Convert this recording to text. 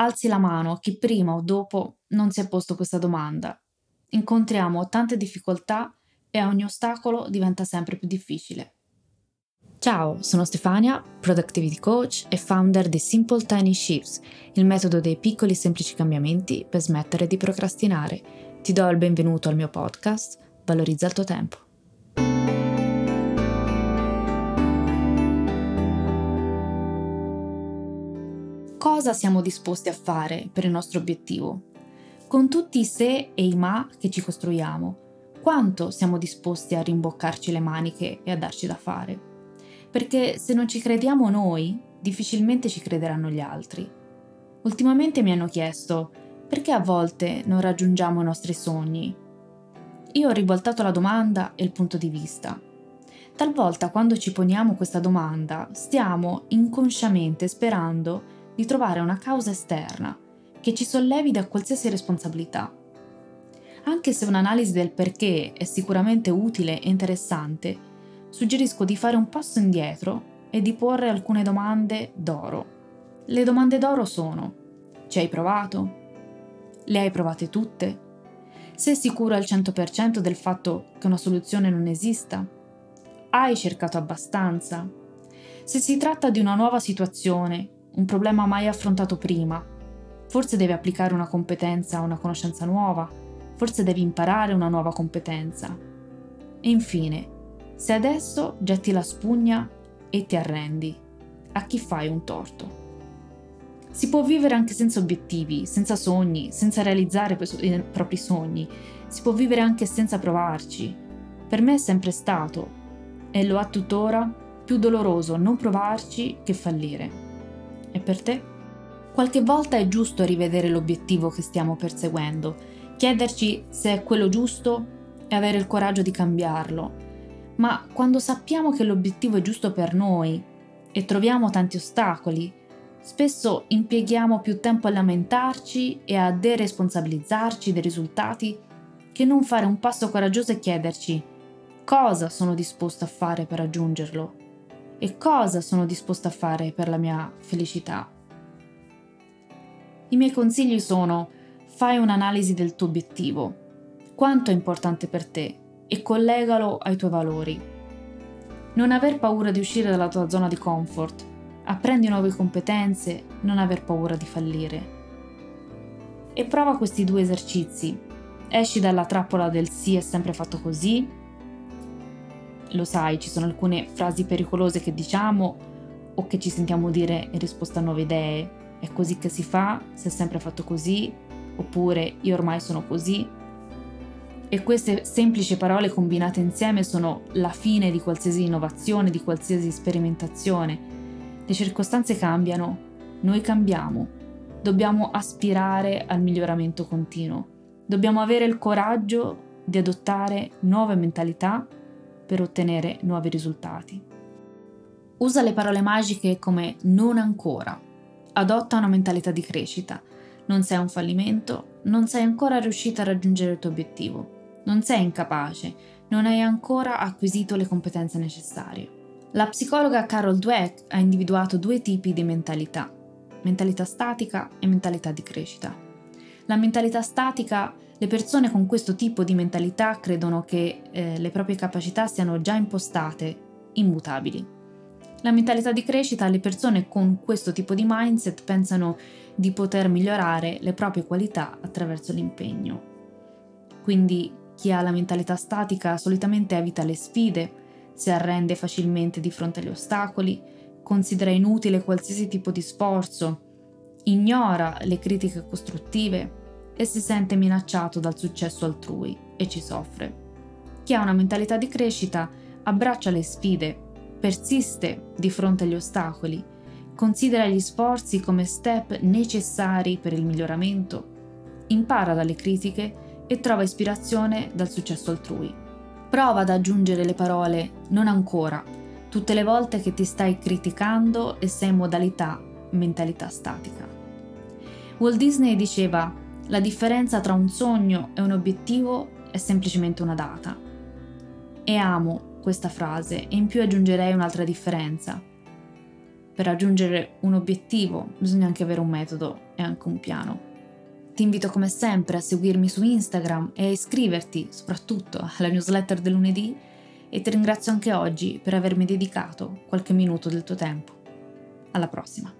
Alzi la mano chi prima o dopo non si è posto questa domanda. Incontriamo tante difficoltà e ogni ostacolo diventa sempre più difficile. Ciao, sono Stefania, Productivity Coach e founder di Simple Tiny Shifts, il metodo dei piccoli e semplici cambiamenti per smettere di procrastinare. Ti do il benvenuto al mio podcast, Valorizza il tuo tempo. Cosa siamo disposti a fare per il nostro obiettivo, con tutti i se e i ma che ci costruiamo, quanto siamo disposti a rimboccarci le maniche e a darci da fare. Perché se non ci crediamo noi, difficilmente ci crederanno gli altri. Ultimamente mi hanno chiesto perché a volte non raggiungiamo i nostri sogni. Io ho rivoltato la domanda e il punto di vista. Talvolta quando ci poniamo questa domanda stiamo inconsciamente sperando di trovare una causa esterna che ci sollevi da qualsiasi responsabilità. Anche se un'analisi del perché è sicuramente utile e interessante, suggerisco di fare un passo indietro e di porre alcune domande d'oro. Le domande d'oro sono: ci hai provato? Le hai provate tutte? Sei sicuro al 100% del fatto che una soluzione non esista? Hai cercato abbastanza? Se si tratta di una nuova situazione un problema mai affrontato prima. Forse devi applicare una competenza, una conoscenza nuova, forse devi imparare una nuova competenza. E infine, se adesso getti la spugna e ti arrendi, a chi fai un torto? Si può vivere anche senza obiettivi, senza sogni, senza realizzare i propri sogni, si può vivere anche senza provarci. Per me è sempre stato, e lo ha tuttora, più doloroso non provarci che fallire. E per te? Qualche volta è giusto rivedere l'obiettivo che stiamo perseguendo, chiederci se è quello giusto e avere il coraggio di cambiarlo. Ma quando sappiamo che l'obiettivo è giusto per noi e troviamo tanti ostacoli, spesso impieghiamo più tempo a lamentarci e a deresponsabilizzarci dei risultati che non fare un passo coraggioso e chiederci cosa sono disposto a fare per raggiungerlo e cosa sono disposta a fare per la mia felicità. I miei consigli sono fai un'analisi del tuo obiettivo, quanto è importante per te e collegalo ai tuoi valori. Non aver paura di uscire dalla tua zona di comfort, apprendi nuove competenze, non aver paura di fallire. E prova questi due esercizi. Esci dalla trappola del sì è sempre fatto così lo sai, ci sono alcune frasi pericolose che diciamo o che ci sentiamo dire in risposta a nuove idee. È così che si fa, si è sempre fatto così, oppure io ormai sono così. E queste semplici parole combinate insieme sono la fine di qualsiasi innovazione, di qualsiasi sperimentazione. Le circostanze cambiano, noi cambiamo. Dobbiamo aspirare al miglioramento continuo. Dobbiamo avere il coraggio di adottare nuove mentalità per ottenere nuovi risultati. Usa le parole magiche come non ancora. Adotta una mentalità di crescita. Non sei un fallimento, non sei ancora riuscita a raggiungere il tuo obiettivo, non sei incapace, non hai ancora acquisito le competenze necessarie. La psicologa Carol Dweck ha individuato due tipi di mentalità, mentalità statica e mentalità di crescita. La mentalità statica le persone con questo tipo di mentalità credono che eh, le proprie capacità siano già impostate, immutabili. La mentalità di crescita, le persone con questo tipo di mindset pensano di poter migliorare le proprie qualità attraverso l'impegno. Quindi chi ha la mentalità statica solitamente evita le sfide, si arrende facilmente di fronte agli ostacoli, considera inutile qualsiasi tipo di sforzo, ignora le critiche costruttive, e si sente minacciato dal successo altrui e ci soffre. Chi ha una mentalità di crescita abbraccia le sfide, persiste di fronte agli ostacoli, considera gli sforzi come step necessari per il miglioramento, impara dalle critiche e trova ispirazione dal successo altrui. Prova ad aggiungere le parole non ancora tutte le volte che ti stai criticando e sei in modalità mentalità statica. Walt Disney diceva la differenza tra un sogno e un obiettivo è semplicemente una data. E amo questa frase e in più aggiungerei un'altra differenza. Per raggiungere un obiettivo bisogna anche avere un metodo e anche un piano. Ti invito come sempre a seguirmi su Instagram e a iscriverti soprattutto alla newsletter del lunedì e ti ringrazio anche oggi per avermi dedicato qualche minuto del tuo tempo. Alla prossima!